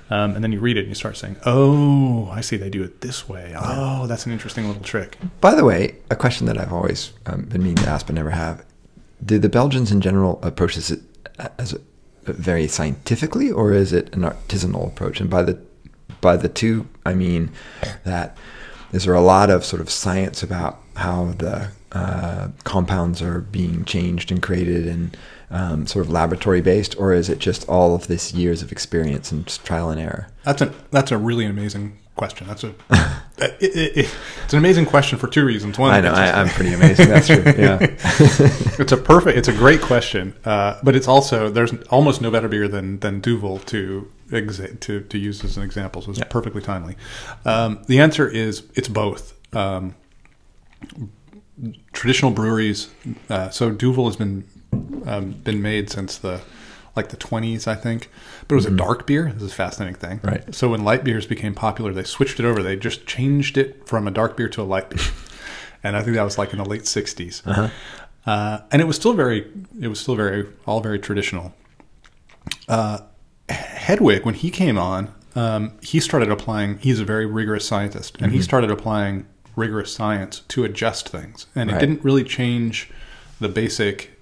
Um, and then you read it and you start saying, "Oh, I see. They do it this way. Oh, that's an interesting little trick." By the way, a question that I've always um, been meaning to ask but never have: Do the Belgians in general approach this as a, very scientifically, or is it an artisanal approach? And by the by the two, I mean that is there a lot of sort of science about how the uh, compounds are being changed and created and um, sort of laboratory based, or is it just all of this years of experience and trial and error? That's a that's a really amazing question. That's a it, it, it- it's an amazing question for two reasons. One, I know I, I'm pretty amazing. That's true. Yeah. it's a perfect, it's a great question, uh, but it's also there's almost no better beer than than Duvel to exa- to to use as an example. So it's perfectly timely. Um, the answer is it's both. Um, traditional breweries. Uh, so Duvel has been um, been made since the like the 20s, I think. But it was a dark beer. This is a fascinating thing. Right. So when light beers became popular, they switched it over. They just changed it from a dark beer to a light beer, and I think that was like in the late 60s. Uh-huh. Uh, and it was still very, it was still very, all very traditional. Uh, Hedwig, when he came on, um, he started applying. He's a very rigorous scientist, and he started applying rigorous science to adjust things, and it didn't really change the basic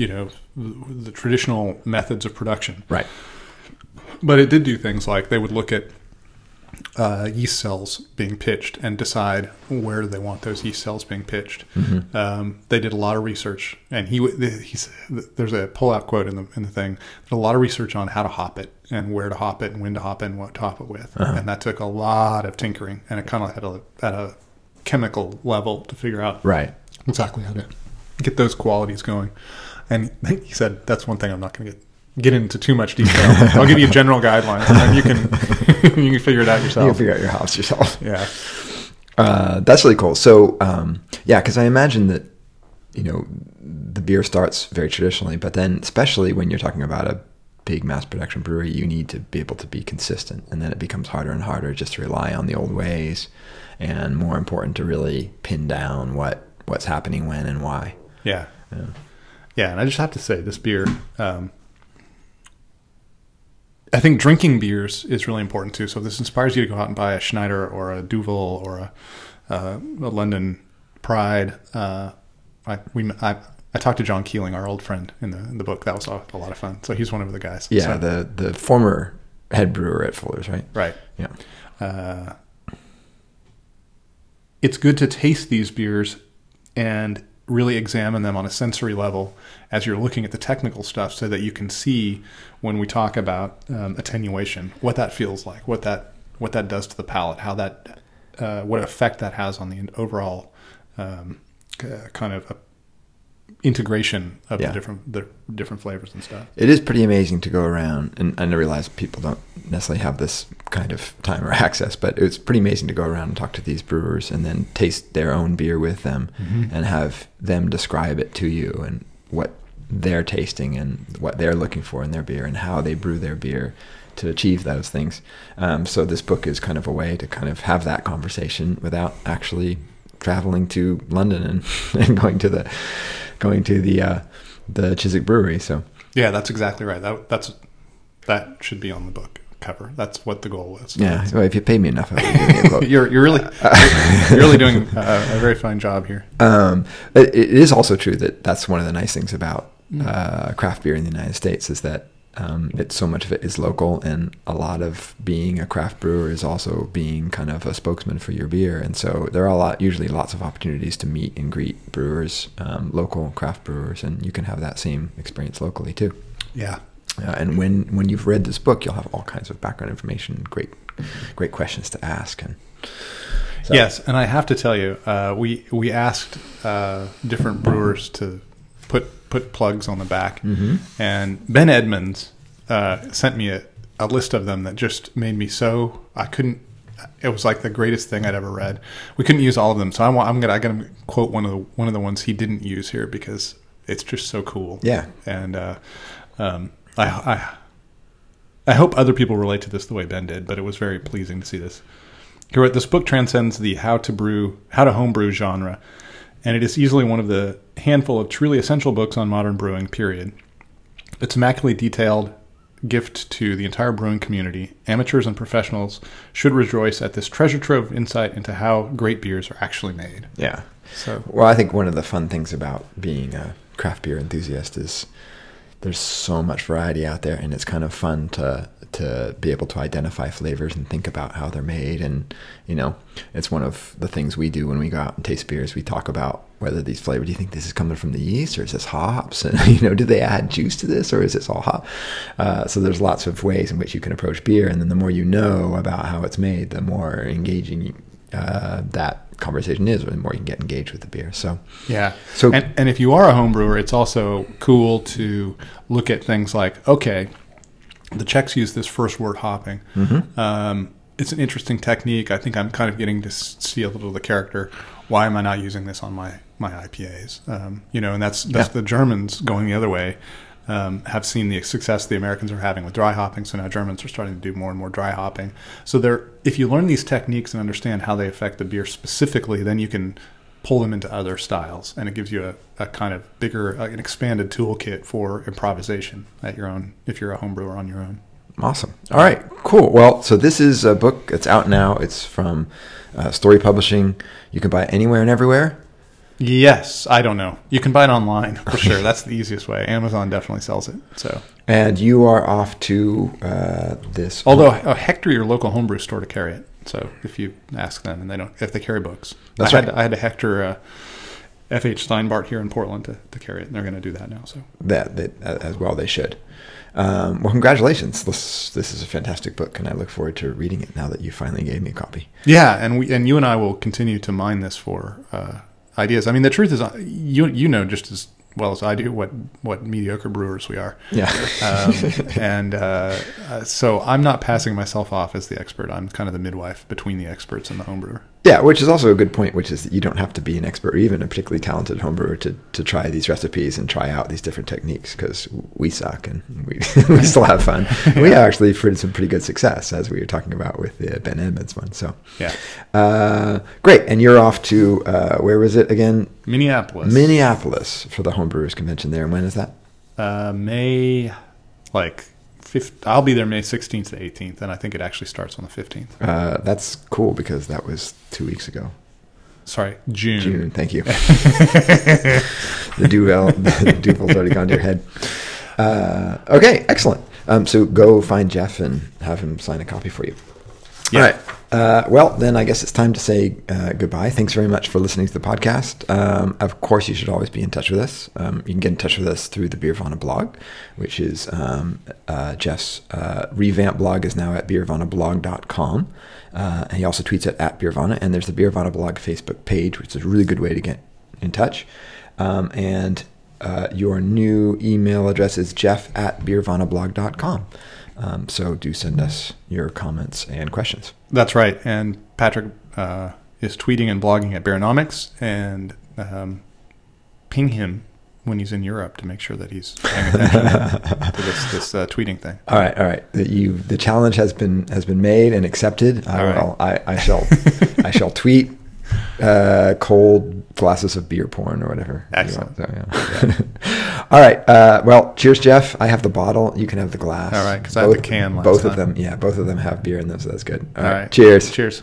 you know the, the traditional methods of production. Right. But it did do things like they would look at uh, yeast cells being pitched and decide where they want those yeast cells being pitched. Mm-hmm. Um, they did a lot of research, and he he's, there's a pull-out quote in the in the thing. There's a lot of research on how to hop it and where to hop it and when to hop it and what to hop it with, Uh-huh. and that took a lot of tinkering and it kind of had a at a chemical level to figure out Right. exactly how to get those qualities going. And he said, "That's one thing I'm not going to get get into too much detail. I'll give you general guidelines, and then you can you can figure it out yourself. You can figure out your hops yourself. Yeah, Uh, that's really cool. So, um, yeah, because I imagine that you know the beer starts very traditionally, but then especially when you're talking about a big mass production brewery, you need to be able to be consistent, and then it becomes harder and harder just to rely on the old ways, and more important to really pin down what what's happening when and why. yeah, Yeah. Yeah. And I just have to say, this beer. Um, I think drinking beers is really important too. So if this inspires you to go out and buy a Schneider or a Duvel or a, uh, a London Pride. Uh, I we I, I talked to John Keeling, our old friend in the in the book. That was a, a lot of fun. So he's one of the guys. Yeah, So- the the former head brewer at Fuller's, right? right. Yeah. Uh, it's good to taste these beers and really examine them on a sensory level as you're looking at the technical stuff so that you can see when we talk about um, attenuation what that feels like what that what that does to the palate how that uh, what effect that has on the overall um, uh, kind of integration of Yeah. the different the different flavors and stuff It is pretty amazing to go around, and I realize people don't necessarily have this kind of time or access, but it's pretty amazing to go around and talk to these brewers and then taste their own beer with them Mhm. and have them describe it to you and what they're tasting and what they're looking for in their beer and how they brew their beer to achieve those things. Um, so this book is kind of a way to kind of have that conversation without actually traveling to London and, and going to the going to the uh, the Chiswick Brewery. So. yeah that's exactly right that that's that should be on the book cover that's what the goal was Yeah, well, if you pay me enough, I would give you a you're you're really you're really doing uh, a very fine job here. Um, but it is also true that that's one of the nice things about uh, craft beer in the United States is that um, it's so much of it is local, and a lot of being a craft brewer is also being kind of a spokesman for your beer. And so there are a lot, usually lots of opportunities to meet and greet brewers, um, local craft brewers, and you can have that same experience locally too. Yeah, Uh, and when when you've read this book, you'll have all kinds of background information, great great questions to ask, and so- yes, and I have to tell you, uh, we we asked uh, different brewers to put put plugs on the back, Mhm. and Ben Edmunds uh, sent me a, a list of them that just made me so I couldn't. It was like the greatest thing I'd ever read. We couldn't use all of them, so I want, I'm gonna I'm gonna quote one of the one of the ones he didn't use here because it's just so cool. Yeah. and uh, um, I, I I hope other people relate to this the way Ben did, but it was very pleasing to see this. He wrote, This book transcends the how to brew, how to homebrew genre, and it is easily one of the handful of truly essential books on modern brewing, period. It's immaculately detailed gift to the entire brewing community. Amateurs and professionals should rejoice at this treasure trove of insight into how great beers are actually made. yeah. So, Well, I think one of the fun things about being a craft beer enthusiast is there's so much variety out there, and it's kind of fun to to be able to identify flavors and think about how they're made. And you know, it's one of the things we do when we go out and taste beers. We talk about whether these flavors. Do you think this is coming from the yeast, or is this hops? And you know, do they add juice to this, or is this all hop? Uh, so there's lots of ways in which you can approach beer, and then the more you know about how it's made, the more engaging uh, that conversation is, or the more you can get engaged with the beer. So Yeah. So- and, and if you are a home brewer, it's also cool to look at things like, okay, the Czechs use this first wort hopping. Mm-hmm. Um, it's an interesting technique. I think I'm kind of getting to see a little of the character. Why am I not using this on my my IPAs? Um, you know, and that's that's Yeah. the Germans going the other way. Um, have seen the success the Americans are having with dry hopping, so now Germans are starting to do more and more dry hopping. So they're if you learn these techniques and understand how they affect the beer specifically, then you can pull them into other styles, and it gives you a, a kind of bigger, uh, an expanded toolkit for improvisation at your own if you're a home brewer on your own. Awesome. All right, cool. Well, so this is a book that's out now. It's from uh, Storey Publishing. You can buy it anywhere and everywhere. Yes, I don't know. You can buy it online for sure. That's the easiest way. Amazon definitely sells it. So, And you are off to uh, this. although uh, Hector, your local homebrew store, to carry it. So if you ask them, and they don't, if they carry books, That's I had right. to, I had to Hector uh, F. H. Steinbart here in Portland to, to carry it, and they're going to do that now. So that, that as well they should. Um, well, congratulations! This this is a fantastic book, and I look forward to reading it now that you finally gave me a copy. yeah, and we and you and I will continue to mine this for uh, ideas. I mean, the truth is, uh, you you know just as well as I do what what mediocre brewers we are. Yeah, um, and uh, uh, so I'm not passing myself off as the expert. I'm kind of the midwife between the experts and the homebrewer. Yeah, which is also a good point, which is that you don't have to be an expert or even a particularly talented homebrewer to to try these recipes and try out these different techniques because we suck and we we still have fun. We actually had some pretty good success as we were talking about with the Ben Edmunds one. So Yeah, uh, great, and you're off to uh, where was it again? Minneapolis, Minneapolis for the homebrewers convention there. And when is that? uh, May like. 5th, I'll be there May 16th to 18th, and I think it actually starts on the 15th. Uh, that's cool because that was two weeks ago. Sorry, June. June, thank you. the Duvel, the Duvel's already gone to your head. Uh, okay, excellent. Um, so go find Jeff and have him sign a copy for you. Yeah. All right. Uh, well, then I guess it's time to say uh, goodbye. Thanks very much for listening to the podcast. Um, of course, you should always be in touch with us. Um, you can get in touch with us through the Beervana blog, which is um, uh, Jeff's uh, revamped blog is now at beervanablog.com. Uh, and he also tweets it at Beervana. And there's the Beervana blog Facebook page, which is a really good way to get in touch. Um, and uh, your new email address is jeff at beervanablog.com. Um, so do send us your comments and questions. That's right. And Patrick uh, is tweeting and blogging at Beeronomics, and um, ping him when he's in Europe to make sure that he's paying attention to this, this uh, tweeting thing. All right, all right. The, you, the challenge has been has been made and accepted. I All right. will. I, I shall. I shall tweet uh, cold glasses of beer porn or whatever. Excellent. So, yeah. all right. Uh, well, cheers, Jeff. I have the bottle. You can have the glass. All right, because I have the can both of them. Yeah, both of them have beer in them, so that's good. All right. Cheers. Cheers.